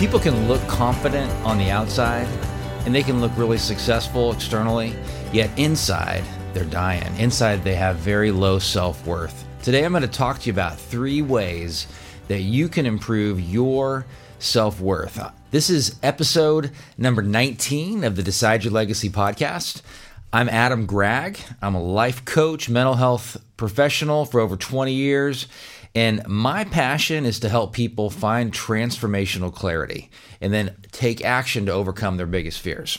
People can look confident on the outside and they can look really successful externally, yet inside they're dying. Inside they have very low self worth. Today I'm going to talk to you about three ways that you can improve your self worth. This is episode number 19 of the Decide Your Legacy podcast. I'm Adam Gregg. I'm a life coach, mental health professional for over 20 years and my passion is to help people find transformational clarity and then take action to overcome their biggest fears.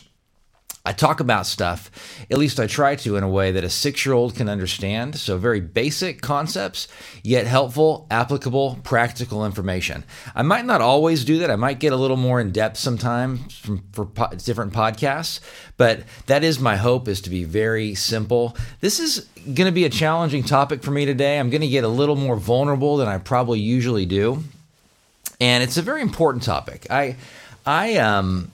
I talk about stuff, at least I try to, in a way that a six year old can understand. So, very basic concepts, yet helpful, applicable, practical information. I might not always do that. I might get a little more in depth sometimes from, for po- different podcasts, but that is my hope is to be very simple. This is going to be a challenging topic for me today. I'm going to get a little more vulnerable than I probably usually do. And it's a very important topic. I, I, um,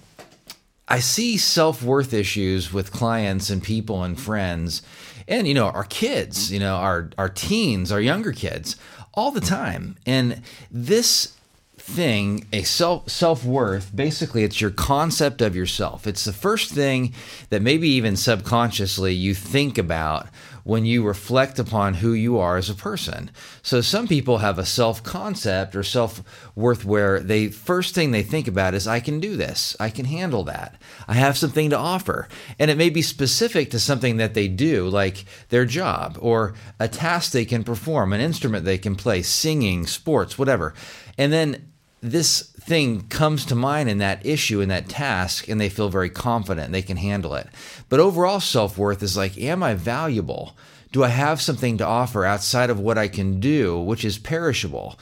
I see self worth issues with clients and people and friends, and you know our kids, you know our our teens, our younger kids, all the time. And this thing, a self self worth, basically it's your concept of yourself. It's the first thing that maybe even subconsciously you think about when you reflect upon who you are as a person. So some people have a self concept or self worth where they first thing they think about is I can do this. I can handle that. I have something to offer. And it may be specific to something that they do like their job or a task they can perform, an instrument they can play, singing, sports, whatever. And then this thing comes to mind in that issue in that task and they feel very confident they can handle it. But overall self-worth is like am i valuable? Do i have something to offer outside of what i can do which is perishable?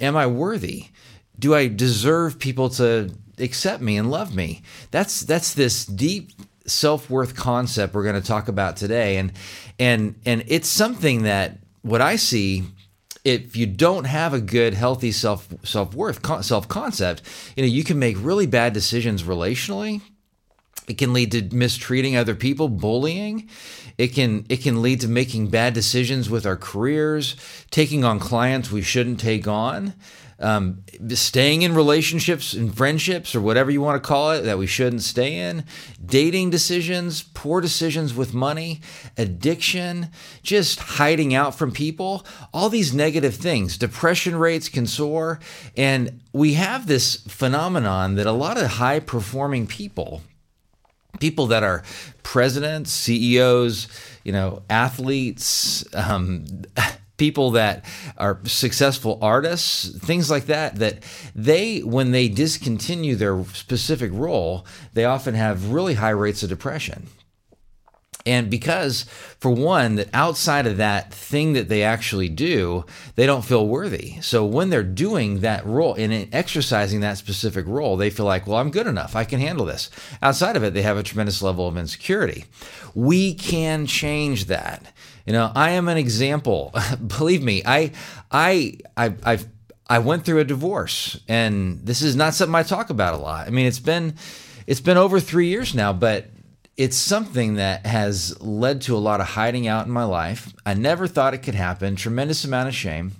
Am i worthy? Do i deserve people to accept me and love me? That's that's this deep self-worth concept we're going to talk about today. And and and it's something that what i see if you don't have a good healthy self self-worth self concept you know you can make really bad decisions relationally. It can lead to mistreating other people bullying. It can it can lead to making bad decisions with our careers taking on clients we shouldn't take on um, staying in relationships and friendships or whatever you want to call it that we shouldn't stay in, dating decisions, poor decisions with money, addiction, just hiding out from people, all these negative things. Depression rates can soar. And we have this phenomenon that a lot of high performing people, people that are presidents, CEOs, you know, athletes, um, people that are successful artists, things like that, that they, when they discontinue their specific role, they often have really high rates of depression. And because, for one, that outside of that thing that they actually do, they don't feel worthy. So when they're doing that role and exercising that specific role, they feel like, well, I'm good enough. I can handle this. Outside of it, they have a tremendous level of insecurity. We can change that. You know, I am an example. Believe me, I, I, I, I've, I went through a divorce, and this is not something I talk about a lot. I mean, it's been, it's been over three years now, but it's something that has led to a lot of hiding out in my life. I never thought it could happen. Tremendous amount of shame.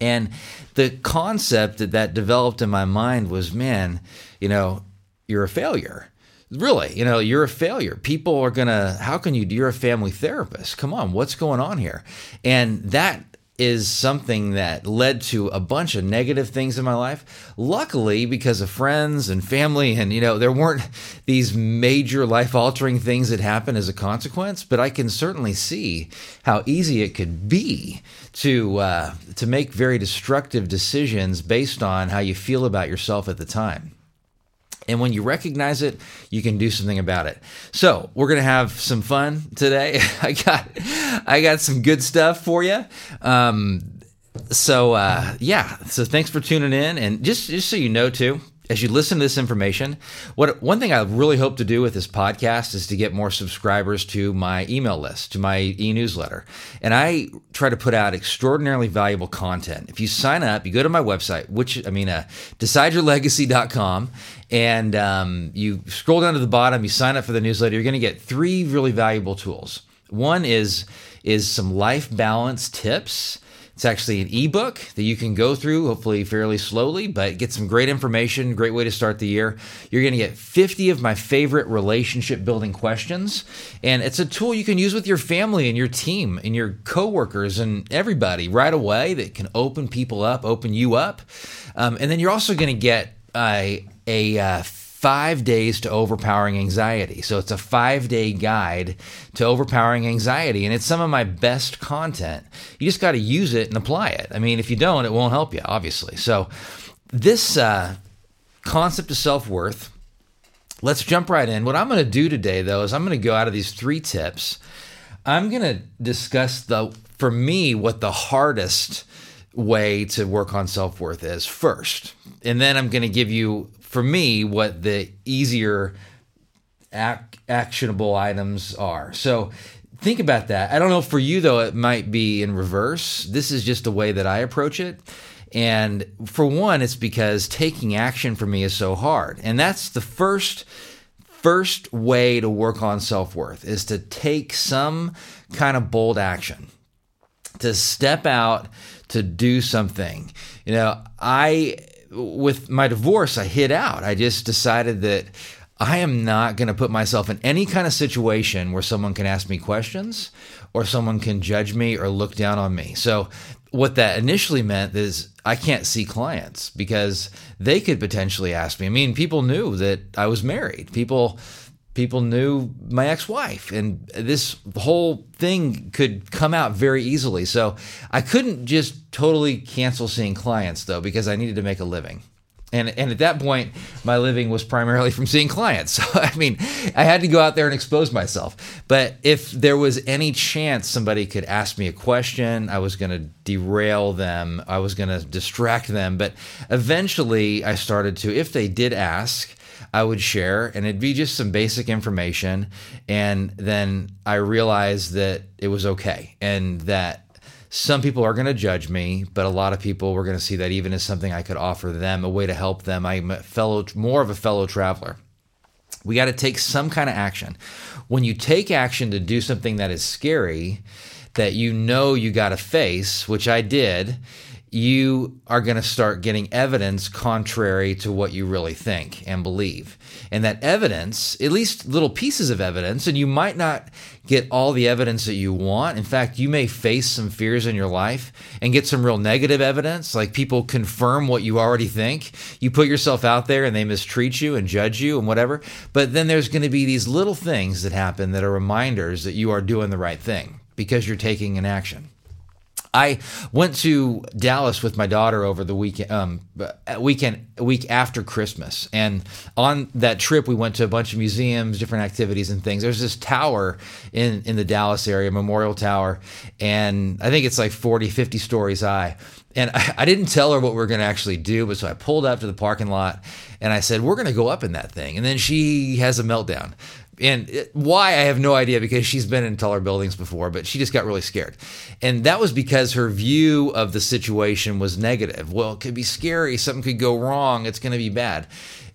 And the concept that that developed in my mind was, man, you know, you're a failure really you know you're a failure. People are gonna how can you you're a family therapist. Come on what's going on here? And that is something that led to a bunch of negative things in my life. Luckily because of friends and family and you know there weren't these major life altering things that happened as a consequence but i can certainly see how easy it could be to uh, to make very destructive decisions based on how you feel about yourself at the time and when you recognize it, you can do something about it. So we're gonna have some fun today. I got, I got some good stuff for you. Um, so uh, yeah, so thanks for tuning in, and just just so you know too, as you listen to this information, what one thing I really hope to do with this podcast is to get more subscribers to my email list, to my e-newsletter. And I try to put out extraordinarily valuable content. If you sign up, you go to my website, which I mean, uh, decideyourlegacy.com, and um, you scroll down to the bottom, you sign up for the newsletter. You're going to get three really valuable tools. One is is some life balance tips it's actually an ebook that you can go through, hopefully fairly slowly, but get some great information. Great way to start the year. You're going to get 50 of my favorite relationship building questions. And it's a tool you can use with your family and your team and your coworkers and everybody right away that can open people up, open you up. Um, and then you're also going to get a, a uh, five days to overpowering anxiety. So it's a five day guide to overpowering anxiety. And it's some of my best content. You just got to use it and apply it. I mean, if you don't, it won't help you, obviously. So this uh, concept of self worth, let's jump right in. What I'm going to do today, though, is I'm going to go out of these three tips. I'm going to discuss the, for me, what the hardest way to work on self worth is first. And then I'm going to give you for me what the easier ac- actionable items are. So think about that. I don't know for you though it might be in reverse. This is just the way that I approach it. And for one, it's because taking action for me is so hard. And that's the first first way to work on self-worth is to take some kind of bold action. To step out to do something. You know, I with my divorce, I hid out. I just decided that I am not going to put myself in any kind of situation where someone can ask me questions or someone can judge me or look down on me. So, what that initially meant is I can't see clients because they could potentially ask me. I mean, people knew that I was married. People people knew my ex-wife and this whole thing could come out very easily. So i couldn't just totally cancel seeing clients though because i needed to make a living. And and at that point my living was primarily from seeing clients. So i mean i had to go out there and expose myself. But if there was any chance somebody could ask me a question i was going to derail them. I was going to distract them. But eventually i started to if they did ask I would share, and it'd be just some basic information. And then I realized that it was okay and that some people are going to judge me, but a lot of people were going to see that even as something I could offer them, a way to help them. I'm a fellow, more of a fellow traveler. We got to take some kind of action. When you take action to do something that is scary, that you know you got to face, which I did, you are going to start getting evidence contrary to what you really think and believe. And that evidence, at least little pieces of evidence, and you might not get all the evidence that you want. In fact, you may face some fears in your life and get some real negative evidence, like people confirm what you already think. You put yourself out there and they mistreat you and judge you and whatever. But then there's going to be these little things that happen that are reminders that you are doing the right thing because you're taking an action. I went to Dallas with my daughter over the weekend, um, weekend, week after Christmas, and on that trip we went to a bunch of museums, different activities and things. There's this tower in in the Dallas area, Memorial Tower, and I think it's like 40, 50 stories high. And I, I didn't tell her what we were going to actually do, but so I pulled up to the parking lot and I said, "We're going to go up in that thing." And then she has a meltdown and it, why I have no idea because she's been in taller buildings before, but she just got really scared. And that was because her view of the situation was negative. Well, it could be scary, something could go wrong, it's going to be bad.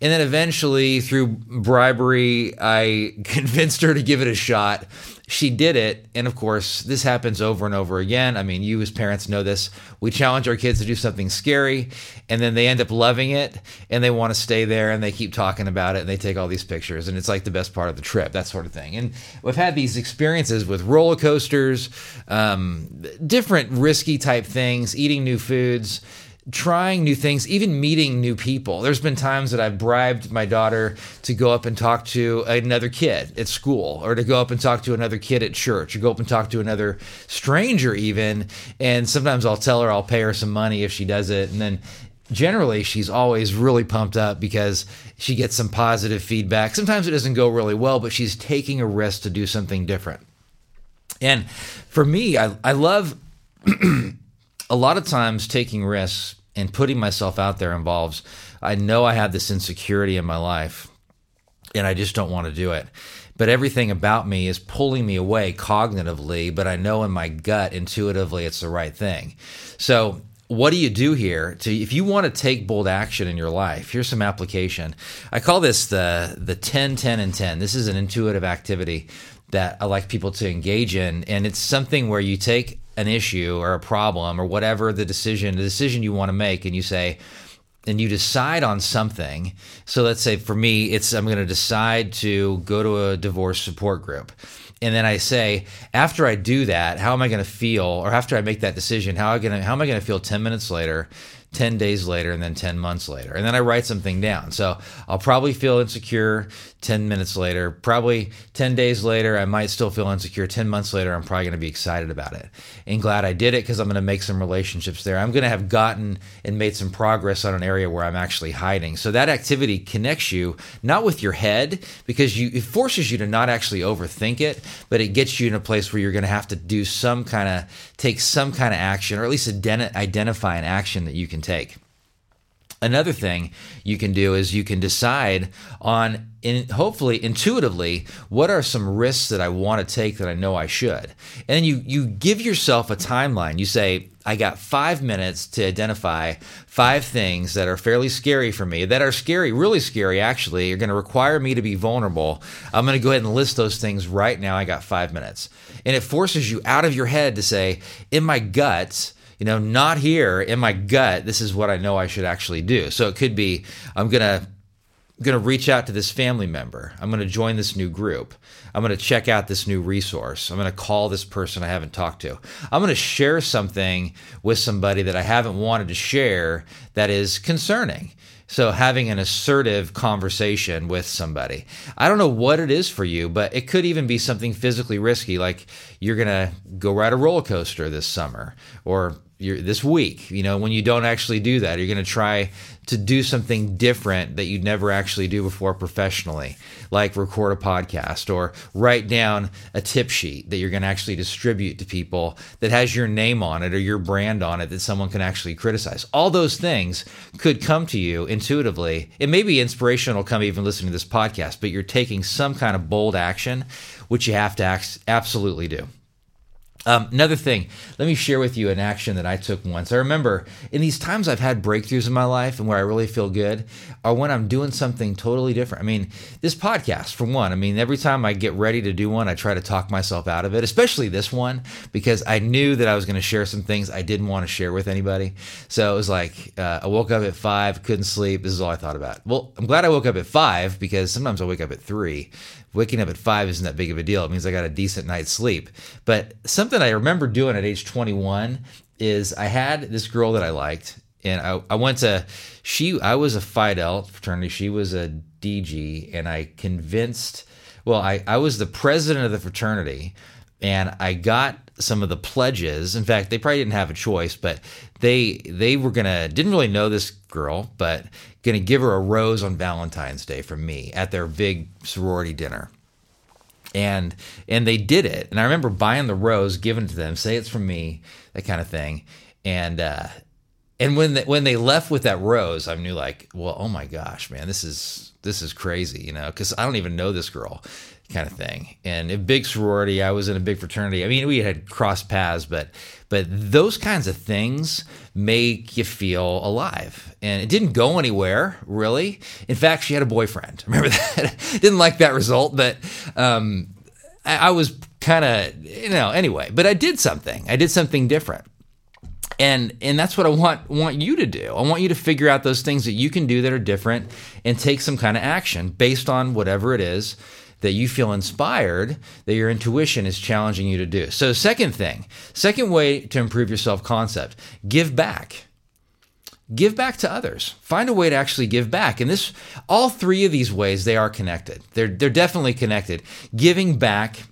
And then eventually, through bribery, I convinced her to give it a shot she did it. And of course, this happens over and over again. I mean, you as parents know this. We challenge our kids to do something scary, and then they end up loving it and they want to stay there and they keep talking about it and they take all these pictures. And it's like the best part of the trip, that sort of thing. And we've had these experiences with roller coasters, um, different risky type things, eating new foods trying new things, even meeting new people. There's been times that I've bribed my daughter to go up and talk to another kid at school, or to go up and talk to another kid at church, or go up and talk to another stranger, even. And sometimes I'll tell her I'll pay her some money if she does it. And then generally she's always really pumped up because she gets some positive feedback. Sometimes it doesn't go really well, but she's taking a risk to do something different. And for me, I, I love a lot of times taking risks and putting myself out there involves I know I have this insecurity in my life and I just don't want to do it. But everything about me is pulling me away cognitively, but I know in my gut intuitively it's the right thing. So what do you do here to if you want to take bold action in your life here's some application i call this the the 10 10 and 10 this is an intuitive activity that i like people to engage in and it's something where you take an issue or a problem or whatever the decision the decision you want to make and you say and you decide on something so let's say for me it's i'm going to decide to go to a divorce support group and then I say, after I do that, how am I going to feel? Or after I make that decision, how am I going to how am I going to feel ten minutes later? 10 days later and then 10 months later. And then I write something down. So I'll probably feel insecure 10 minutes later. Probably 10 days later, I might still feel insecure. 10 months later, I'm probably going to be excited about it and glad I did it because I'm going to make some relationships there. I'm going to have gotten and made some progress on an area where I'm actually hiding. So that activity connects you not with your head because you, it forces you to not actually overthink it, but it gets you in a place where you're going to have to do some kind of, take some kind of action or at least ident- identify an action that you can take. Another thing you can do is you can decide on, in, hopefully intuitively, what are some risks that I want to take that I know I should. And then you you give yourself a timeline. You say, I got five minutes to identify five things that are fairly scary for me, that are scary, really scary actually, are going to require me to be vulnerable. I'm going to go ahead and list those things right now. I got five minutes. And it forces you out of your head to say, in my guts, you know, not here in my gut, this is what I know I should actually do. So it could be I'm going to going to reach out to this family member. I'm going to join this new group. I'm going to check out this new resource. I'm going to call this person I haven't talked to. I'm going to share something with somebody that I haven't wanted to share that is concerning. So having an assertive conversation with somebody. I don't know what it is for you, but it could even be something physically risky, like you're going to go ride a roller coaster this summer or this week, you know, when you don't actually do that, you're going to try to do something different that you'd never actually do before professionally, like record a podcast or write down a tip sheet that you're going to actually distribute to people that has your name on it or your brand on it that someone can actually criticize. All those things could come to you intuitively. It may be inspirational come even listening to this podcast, but you're taking some kind of bold action, which you have to absolutely do. Um, another thing, let me share with you an action that I took once. I remember in these times I've had breakthroughs in my life and where I really feel good are when I'm doing something totally different. I mean, this podcast, for one, I mean, every time I get ready to do one, I try to talk myself out of it, especially this one, because I knew that I was going to share some things I didn't want to share with anybody. So it was like, uh, I woke up at five, couldn't sleep. This is all I thought about. Well, I'm glad I woke up at five because sometimes I wake up at three waking up at five isn't that big of a deal. It means I got a decent night's sleep. But something I remember doing at age 21 is I had this girl that I liked, and I, I went to she. I was a Phi Delta fraternity. She was a DG, and I convinced. Well, I I was the president of the fraternity, and I got some of the pledges. In fact, they probably didn't have a choice, but they they were gonna didn't really know this girl, but gonna give her a rose on Valentine's Day from me at their big sorority dinner. And and they did it. And I remember buying the rose, giving it to them, say it's from me, that kind of thing. And uh and when they, when they left with that rose, I knew like, well, oh my gosh, man, this is this is crazy, you know, because I don't even know this girl kind of thing. And a big sorority, I was in a big fraternity. I mean, we had crossed paths, but but those kinds of things make you feel alive. And it didn't go anywhere, really. In fact, she had a boyfriend. Remember that? didn't like that result, but um, I, I was kind of, you know, anyway. But I did something. I did something different and and that's what I want want you to do. I want you to figure out those things that you can do that are different and take some kind of action based on whatever it is that you feel inspired that your intuition is challenging you to do. So, second thing, second way to improve your self concept, give back. Give back to others. Find a way to actually give back. And this, all three of these ways, they are connected. They're, they're definitely connected. Giving back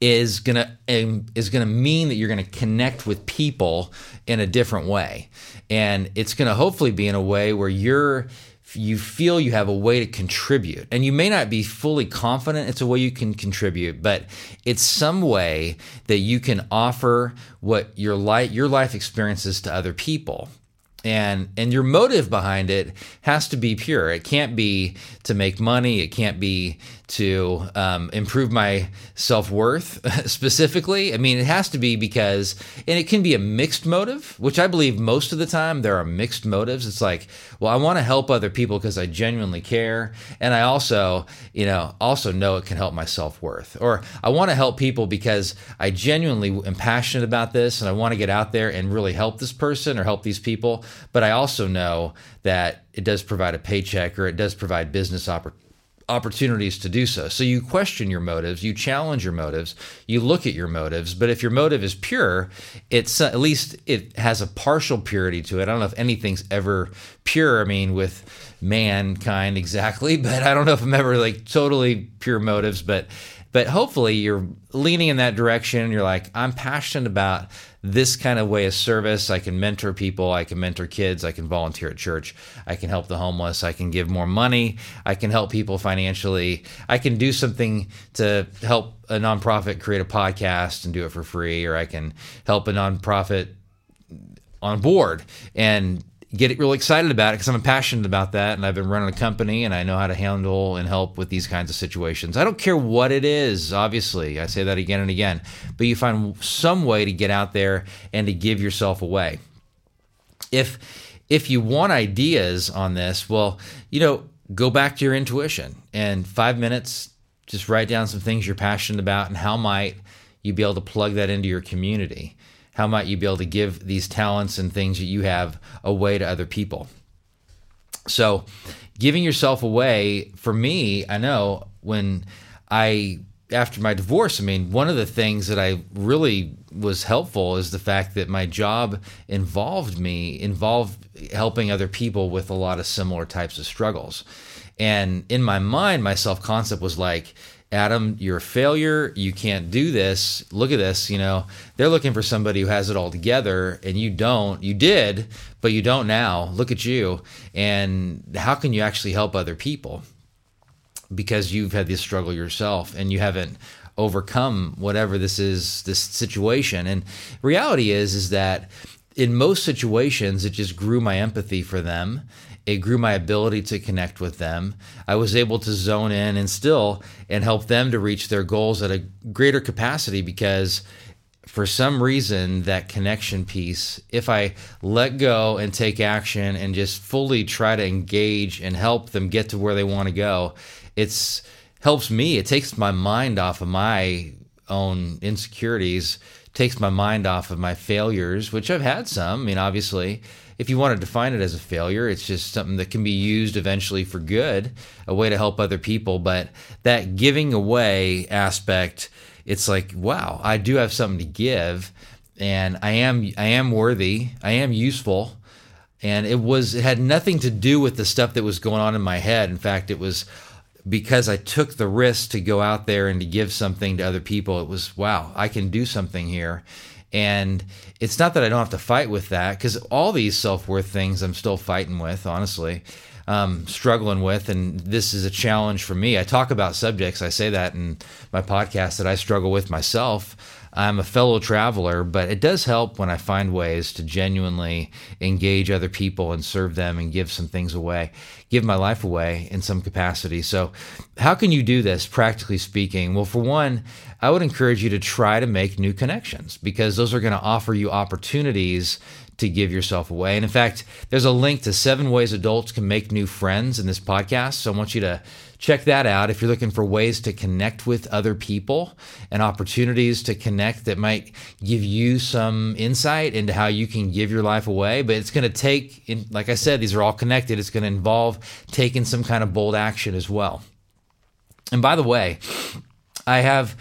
is gonna um, is gonna mean that you're gonna connect with people in a different way, and it's gonna hopefully be in a way where you're you feel you have a way to contribute. And you may not be fully confident it's a way you can contribute, but it's some way that you can offer what your life your life experiences to other people and and your motive behind it has to be pure. It can't be to make money. It can't be to um, improve my self-worth specifically. I mean it has to be because and it can be a mixed motive which i believe most of the time there are mixed motives. It's like well i want to help other people because i genuinely care. And i also you know also know it can help my self-worth. Or i want to help people because i genuinely am passionate about this and i want to get out there and really help this person or help these people but i also know that it does provide a paycheck or it does provide business opportunities opportunities to do so. So you question your motives, you challenge your motives, you look at your motives. But if your motive is pure, it's uh, at least it has a partial purity to it. I don't know if anything's ever pure. I mean, with mankind exactly, but I don't know if I'm ever like totally pure motives. But but hopefully you're leaning in that direction. You're like, I'm passionate about this kind of way of service. I can mentor people. I can mentor kids. I can volunteer at church. I can help the homeless. I can give more money. I can help people financially. I can do something to help a nonprofit create a podcast and do it for free, or I can help a nonprofit on board and get really excited about it because I'm passionate about that and I've been running a company and I know how to handle and help with these kinds of situations. I don't care what it is, obviously. I say that again and again, but you find some way to get out there and to give yourself away. If if you want ideas on this, well, you know, go back to your intuition and 5 minutes just write down some things you're passionate about and how might you be able to plug that into your community how might you be able to give these talents and things that you have away to other people? So, giving yourself away, for me, I know when I, after my divorce, I mean, one of the things that I really was helpful is the fact that my job involved me, involved helping other people with a lot of similar types of struggles. And in my mind, my self concept was like, Adam, you're a failure. You can't do this. Look at this. You know, they're looking for somebody who has it all together, and you don't. You did, but you don't now. Look at you. And how can you actually help other people? Because you've had this struggle yourself and you haven't overcome whatever this is, this situation. And reality is, is that in most situations, it just grew my empathy for them it grew my ability to connect with them. I was able to zone in and still and help them to reach their goals at a greater capacity because for some reason that connection piece if i let go and take action and just fully try to engage and help them get to where they want to go it's helps me it takes my mind off of my own insecurities takes my mind off of my failures which i've had some i mean obviously if you want to define it as a failure, it's just something that can be used eventually for good, a way to help other people. But that giving away aspect, it's like, wow, I do have something to give, and I am I am worthy, I am useful. And it was it had nothing to do with the stuff that was going on in my head. In fact, it was because I took the risk to go out there and to give something to other people. It was wow, I can do something here and it's not that I don't have to fight with that because all these self worth things I'm still fighting with, honestly, um, struggling with. And this is a challenge for me. I talk about subjects, I say that in my podcast that I struggle with myself. I'm a fellow traveler, but it does help when I find ways to genuinely engage other people and serve them and give some things away, give my life away in some capacity. So, how can you do this, practically speaking? Well, for one, I would encourage you to try to make new connections because those are going to offer you opportunities to give yourself away. And in fact, there's a link to seven ways adults can make new friends in this podcast. So I want you to check that out if you're looking for ways to connect with other people and opportunities to connect that might give you some insight into how you can give your life away. But it's going to take, like I said, these are all connected. It's going to involve taking some kind of bold action as well. And by the way, I have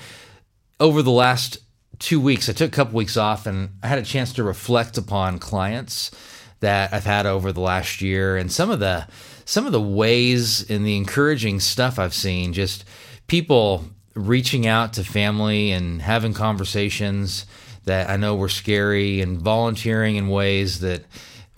over the last two weeks, I took a couple weeks off and I had a chance to reflect upon clients that I've had over the last year and some of the some of the ways and the encouraging stuff I've seen, just people reaching out to family and having conversations that I know were scary and volunteering in ways that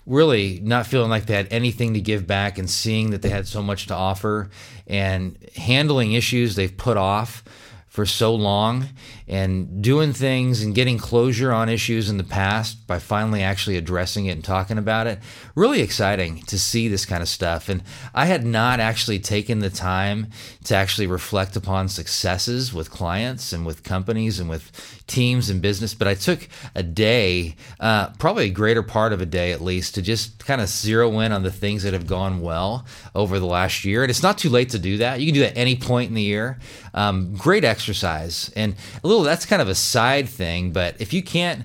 really not feeling like they had anything to give back and seeing that they had so much to offer and handling issues they've put off for so long and doing things and getting closure on issues in the past by finally actually addressing it and talking about it. Really exciting to see this kind of stuff. And I had not actually taken the time to actually reflect upon successes with clients and with companies and with teams and business, but I took a day, uh, probably a greater part of a day at least, to just kind of zero in on the things that have gone well over the last year. And it's not too late to do that. You can do that any point in the year. Um, great exercise. And a little, that's kind of a side thing, but if you can't,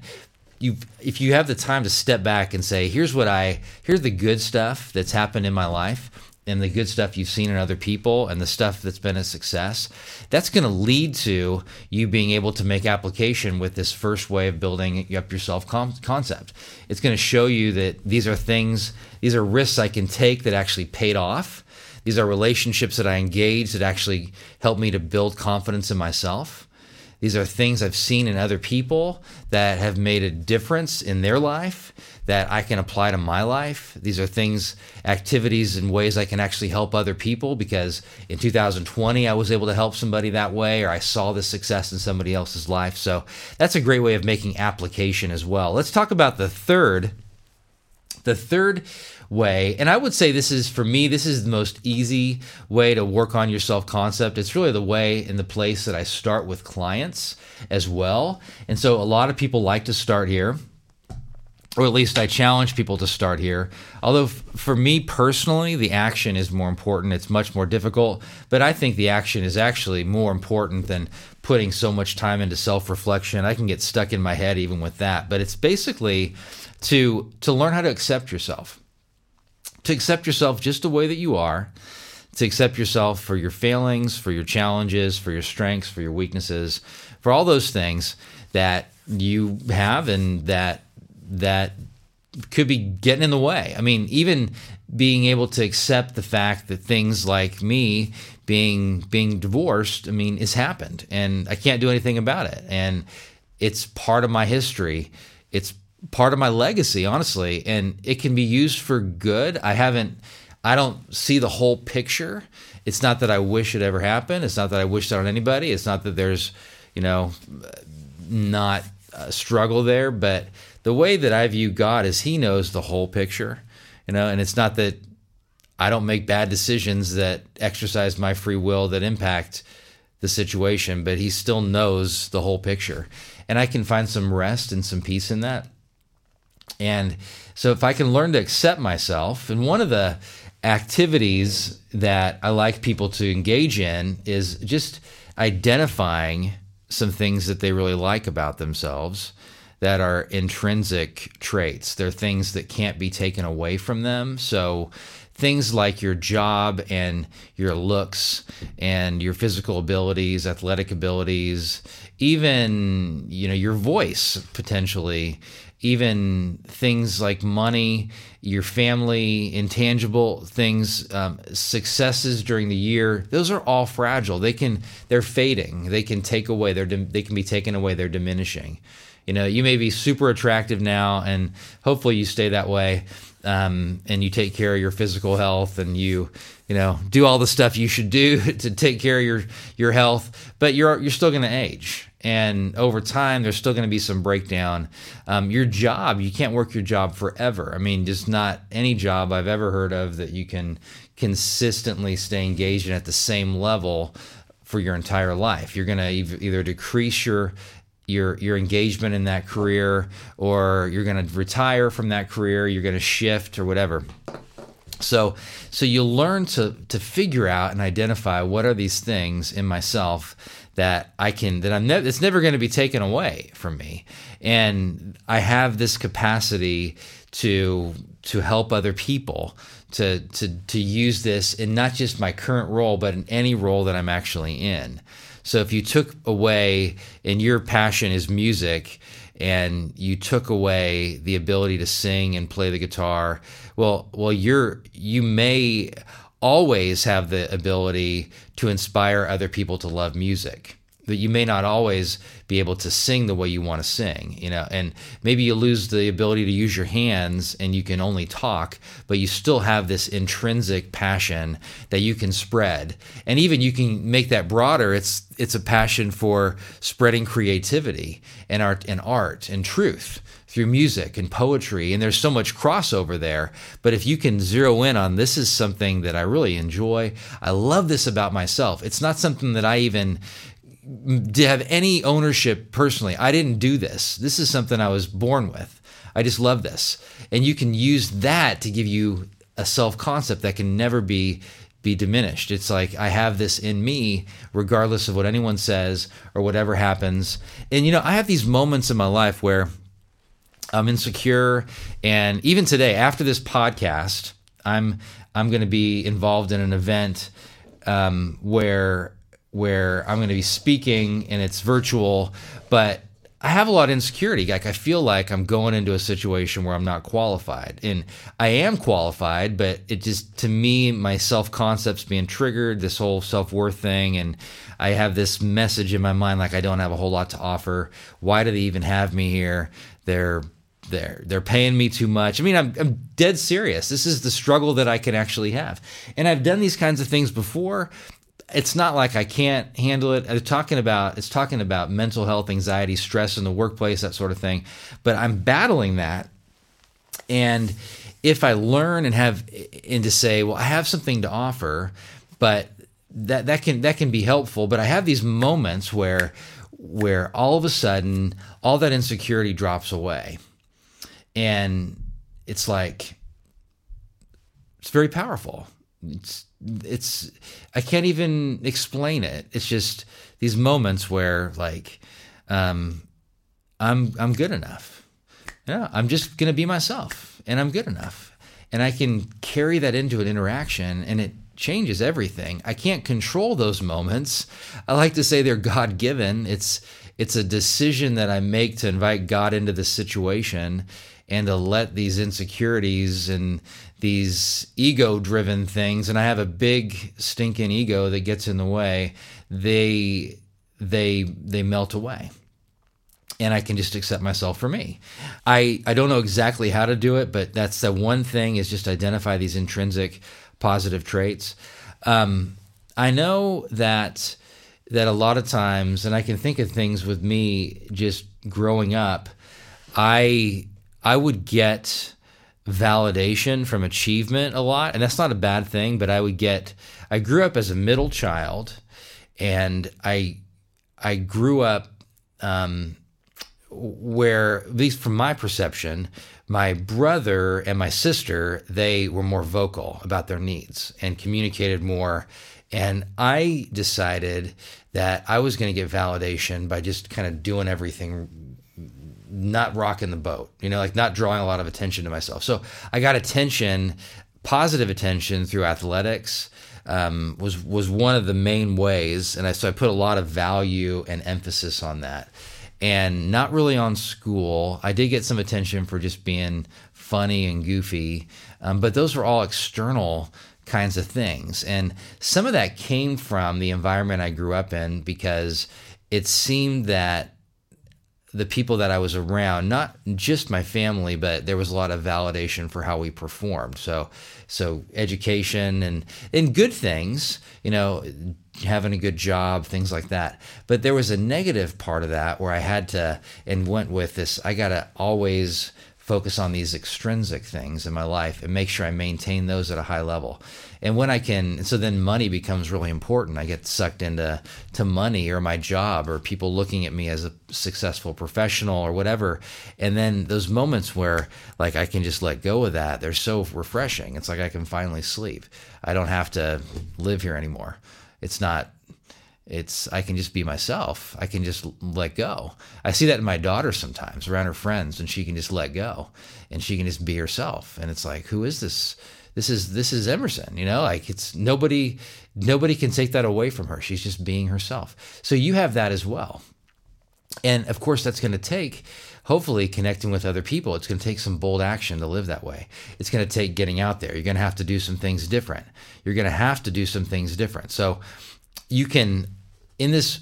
you if you have the time to step back and say, here's what I, here's the good stuff that's happened in my life and the good stuff you've seen in other people and the stuff that's been a success, that's going to lead to you being able to make application with this first way of building up your self concept. It's going to show you that these are things, these are risks I can take that actually paid off. These are relationships that I engaged that actually helped me to build confidence in myself. These are things I've seen in other people that have made a difference in their life that I can apply to my life. These are things, activities, and ways I can actually help other people because in 2020 I was able to help somebody that way or I saw the success in somebody else's life. So that's a great way of making application as well. Let's talk about the third. The third way. And I would say this is, for me, this is the most easy way to work on your self concept. It's really the way and the place that I start with clients as well. And so a lot of people like to start here. Or at least I challenge people to start here. Although, f- for me personally, the action is more important. It's much more difficult, but I think the action is actually more important than putting so much time into self reflection. I can get stuck in my head even with that. But it's basically to to learn how to accept yourself to accept yourself just the way that you are, to accept yourself for your failings, for your challenges, for your strengths, for your weaknesses, for all those things that you have and that that could be getting in the way. I mean, even being able to accept the fact that things like me being being divorced, I mean, has happened and I can't do anything about it. And it's part of my history. It's part of my legacy, honestly, and it can be used for good. I haven't, I don't see the whole picture. It's not that I wish it ever happened. It's not that I wish that on anybody. It's not that there's, you know, not a struggle there. But the way that I view God is He knows the whole picture, you know, and it's not that I don't make bad decisions that exercise my free will that impact the situation, but He still knows the whole picture. And I can find some rest and some peace in that. And so if I can learn to accept myself, and one of the activities that I like people to engage in is just identifying some things that they really like about themselves that are intrinsic traits. They're things that can't be taken away from them. So things like your job and your looks and your physical abilities, athletic abilities, even you know your voice potentially even things like money, your family, intangible things, um, successes during the year, those are all fragile. They can, they're fading. They can take away. They're, they can be taken away. They're diminishing. You know, you may be super attractive now, and hopefully you stay that way. Um, and you take care of your physical health, and you, you know, do all the stuff you should do to take care of your your health. But you're you're still going to age and over time there's still going to be some breakdown. Um, your job you can't work your job forever. I mean just not any job i've ever heard of that you can consistently stay engaged in at the same level for your entire life. You're going to either decrease your your your engagement in that career or you're going to retire from that career you're going to shift or whatever so so you learn to to figure out and identify what are these things in myself that I can that I'm ne- it's never going to be taken away from me, and I have this capacity to to help other people to to to use this in not just my current role but in any role that I'm actually in. So if you took away and your passion is music and you took away the ability to sing and play the guitar, well well you're you may always have the ability to inspire other people to love music. But you may not always be able to sing the way you want to sing, you know, and maybe you lose the ability to use your hands and you can only talk, but you still have this intrinsic passion that you can spread. And even you can make that broader. It's it's a passion for spreading creativity and art and art and truth through music and poetry. And there's so much crossover there. But if you can zero in on this is something that I really enjoy. I love this about myself. It's not something that I even to have any ownership personally. I didn't do this. This is something I was born with. I just love this. And you can use that to give you a self concept that can never be be diminished. It's like I have this in me regardless of what anyone says or whatever happens. And you know, I have these moments in my life where I'm insecure and even today after this podcast, I'm I'm going to be involved in an event um, where where I'm going to be speaking and it's virtual, but I have a lot of insecurity. Like I feel like I'm going into a situation where I'm not qualified, and I am qualified, but it just to me my self concept's being triggered. This whole self worth thing, and I have this message in my mind like I don't have a whole lot to offer. Why do they even have me here? They're they're they're paying me too much. I mean, I'm I'm dead serious. This is the struggle that I can actually have, and I've done these kinds of things before it's not like I can't handle it. It's talking about it's talking about mental health, anxiety, stress in the workplace, that sort of thing. But I'm battling that, and if I learn and have and to say, well, I have something to offer, but that that can that can be helpful. But I have these moments where where all of a sudden all that insecurity drops away, and it's like it's very powerful. It's it's I can't even explain it. It's just these moments where like um, I'm I'm good enough. Yeah, I'm just gonna be myself, and I'm good enough, and I can carry that into an interaction, and it changes everything. I can't control those moments. I like to say they're God given. It's it's a decision that I make to invite God into the situation and to let these insecurities and these ego driven things and I have a big stinking ego that gets in the way, they they they melt away. And I can just accept myself for me. I, I don't know exactly how to do it, but that's the one thing is just identify these intrinsic positive traits. Um, I know that that a lot of times, and I can think of things with me just growing up, I I would get validation from achievement a lot, and that's not a bad thing. But I would get. I grew up as a middle child, and I I grew up um, where, at least from my perception, my brother and my sister they were more vocal about their needs and communicated more. And I decided that I was going to get validation by just kind of doing everything not rocking the boat, you know, like not drawing a lot of attention to myself. So I got attention, positive attention through athletics. Um, was was one of the main ways, and I so I put a lot of value and emphasis on that, and not really on school. I did get some attention for just being funny and goofy, um, but those were all external kinds of things, and some of that came from the environment I grew up in because it seemed that the people that I was around, not just my family, but there was a lot of validation for how we performed. So, so education and and good things, you know, having a good job, things like that. But there was a negative part of that where I had to and went with this. I got to always focus on these extrinsic things in my life and make sure I maintain those at a high level. And when I can, so then money becomes really important. I get sucked into to money or my job or people looking at me as a successful professional or whatever. And then those moments where like I can just let go of that, they're so refreshing. It's like I can finally sleep. I don't have to live here anymore. It's not it's I can just be myself. I can just let go. I see that in my daughter sometimes around her friends, and she can just let go, and she can just be herself. And it's like, who is this? This is this is Emerson. You know, like it's nobody nobody can take that away from her. She's just being herself. So you have that as well. And of course, that's going to take, hopefully, connecting with other people. It's going to take some bold action to live that way. It's going to take getting out there. You're going to have to do some things different. You're going to have to do some things different. So you can in this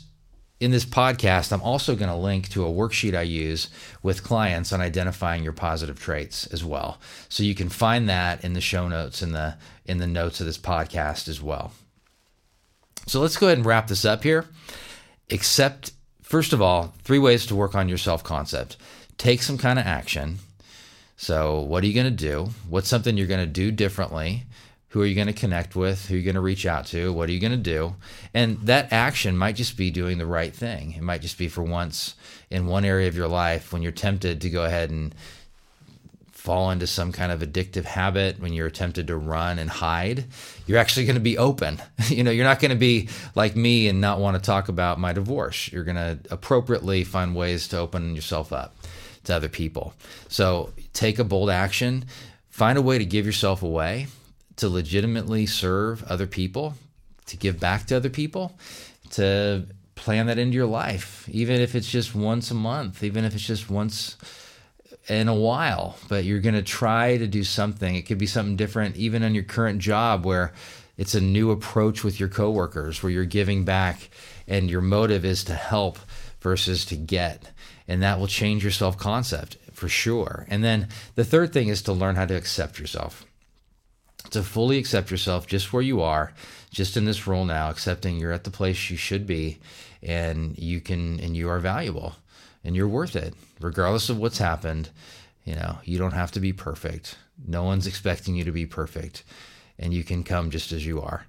in this podcast, I'm also going to link to a worksheet I use with clients on identifying your positive traits as well. So you can find that in the show notes in the in the notes of this podcast as well. So let's go ahead and wrap this up here. Accept first of all, three ways to work on your self-concept. Take some kind of action. So, what are you going to do? What's something you're going to do differently? Who are you going to connect with? Who are you going to reach out to? What are you going to do? And that action might just be doing the right thing. It might just be for once in one area of your life when you're tempted to go ahead and fall into some kind of addictive habit, when you're tempted to run and hide, you're actually going to be open. you know, you're not going to be like me and not want to talk about my divorce. You're going to appropriately find ways to open yourself up to other people. So take a bold action, find a way to give yourself away to legitimately serve other people, to give back to other people, to plan that into your life, even if it's just once a month, even if it's just once in a while, but you're going to try to do something. It could be something different, even on your current job, where it's a new approach with your coworkers, where you're giving back and your motive is to help versus to get. And that will change your self concept for sure. And then the third thing is to learn how to accept yourself to fully accept yourself just where you are, just in this role now, accepting you're at the place you should be and you can and you are valuable and you're worth it regardless of what's happened. You know, you don't have to be perfect. No one's expecting you to be perfect and you can come just as you are.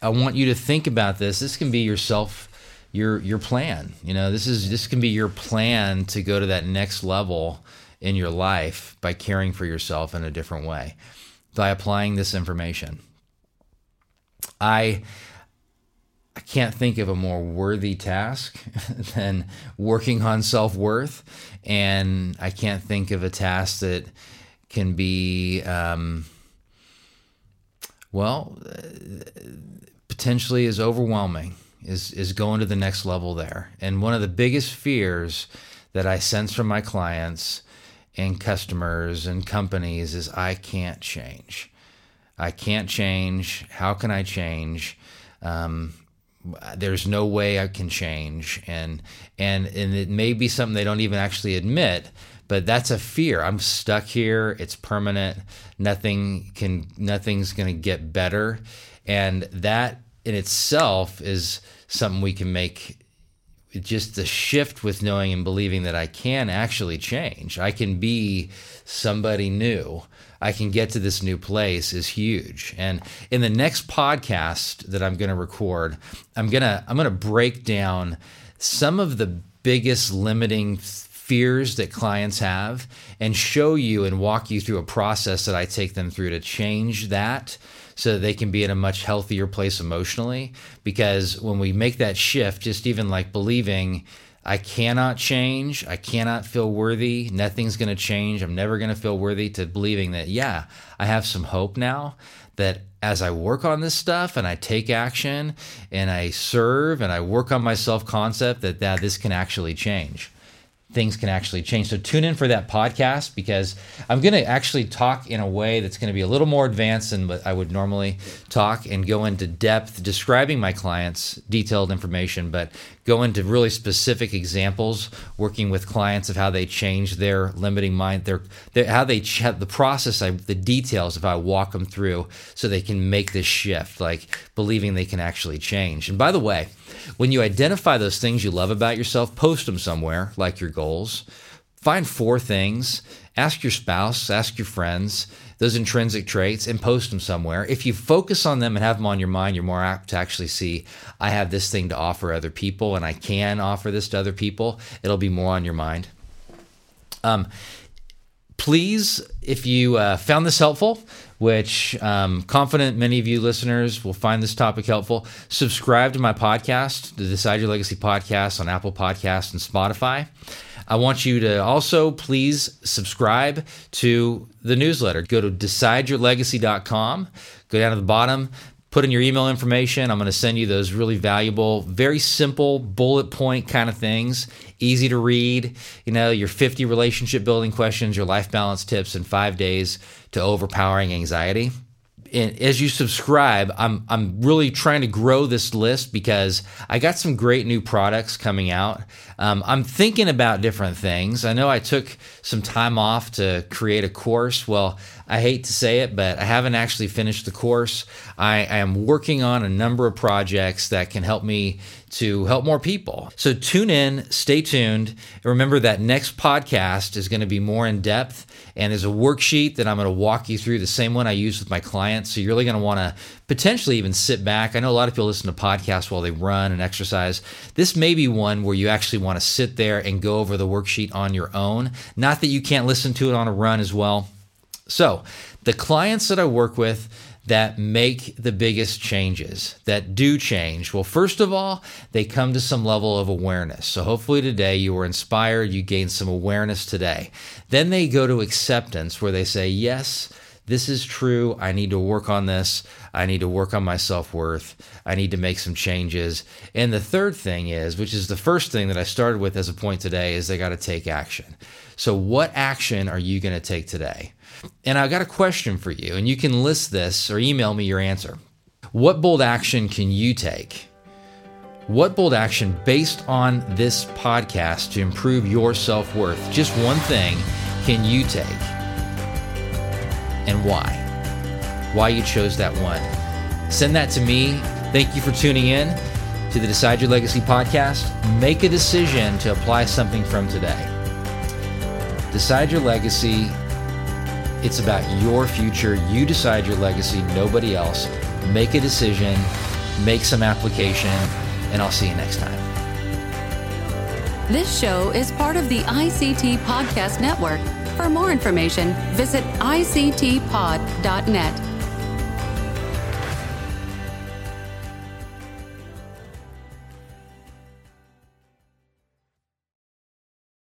I want you to think about this. This can be yourself your your plan. You know, this is this can be your plan to go to that next level in your life by caring for yourself in a different way by applying this information. I I can't think of a more worthy task than working on self worth, and I can't think of a task that can be, um, well, potentially as overwhelming is is going to the next level there. And one of the biggest fears that I sense from my clients and customers and companies is I can't change. I can't change. How can I change? Um, there's no way I can change, and and and it may be something they don't even actually admit, but that's a fear. I'm stuck here. It's permanent. Nothing can. Nothing's going to get better, and that in itself is something we can make just the shift with knowing and believing that I can actually change. I can be somebody new. I can get to this new place is huge. And in the next podcast that I'm going to record, I'm going to I'm going to break down some of the biggest limiting fears that clients have and show you and walk you through a process that I take them through to change that so they can be in a much healthier place emotionally. Because when we make that shift, just even like believing, I cannot change, I cannot feel worthy, nothing's going to change, I'm never going to feel worthy, to believing that, yeah, I have some hope now that as I work on this stuff and I take action and I serve and I work on my self concept, that, that this can actually change things can actually change. So tune in for that podcast because I'm going to actually talk in a way that's going to be a little more advanced than what I would normally talk and go into depth describing my clients' detailed information, but go into really specific examples working with clients of how they change their limiting mind, their, their how they ch- the process, I, the details if I walk them through so they can make this shift, like believing they can actually change. And by the way, when you identify those things you love about yourself, post them somewhere, like your goals. Find four things, ask your spouse, ask your friends, those intrinsic traits, and post them somewhere. If you focus on them and have them on your mind, you're more apt to actually see, I have this thing to offer other people and I can offer this to other people. It'll be more on your mind. Um, please, if you uh, found this helpful, which um, confident many of you listeners will find this topic helpful, subscribe to my podcast, the Decide Your Legacy podcast on Apple Podcasts and Spotify. I want you to also please subscribe to the newsletter. Go to decideyourlegacy.com, go down to the bottom, put in your email information. I'm going to send you those really valuable, very simple bullet point kind of things, easy to read. You know, your 50 relationship building questions, your life balance tips in five days to overpowering anxiety. And as you subscribe, I'm I'm really trying to grow this list because I got some great new products coming out. Um, I'm thinking about different things. I know I took some time off to create a course. Well, I hate to say it, but I haven't actually finished the course. I, I am working on a number of projects that can help me to help more people. So tune in, stay tuned. Remember that next podcast is going to be more in depth and there's a worksheet that I'm going to walk you through, the same one I use with my clients. So you're really going to want to potentially even sit back. I know a lot of people listen to podcasts while they run and exercise. This may be one where you actually want to sit there and go over the worksheet on your own. Not that you can't listen to it on a run as well. So, the clients that I work with, that make the biggest changes, that do change? Well, first of all, they come to some level of awareness. So hopefully today you were inspired, you gained some awareness today. Then they go to acceptance where they say, Yes, this is true. I need to work on this. I need to work on my self worth. I need to make some changes. And the third thing is, which is the first thing that I started with as a point today, is they got to take action. So, what action are you going to take today? And I've got a question for you, and you can list this or email me your answer. What bold action can you take? What bold action based on this podcast to improve your self worth? Just one thing can you take? And why? Why you chose that one? Send that to me. Thank you for tuning in to the Decide Your Legacy podcast. Make a decision to apply something from today. Decide Your Legacy it's about your future. You decide your legacy, nobody else. Make a decision, make some application, and I'll see you next time. This show is part of the ICT Podcast Network. For more information, visit ictpod.net.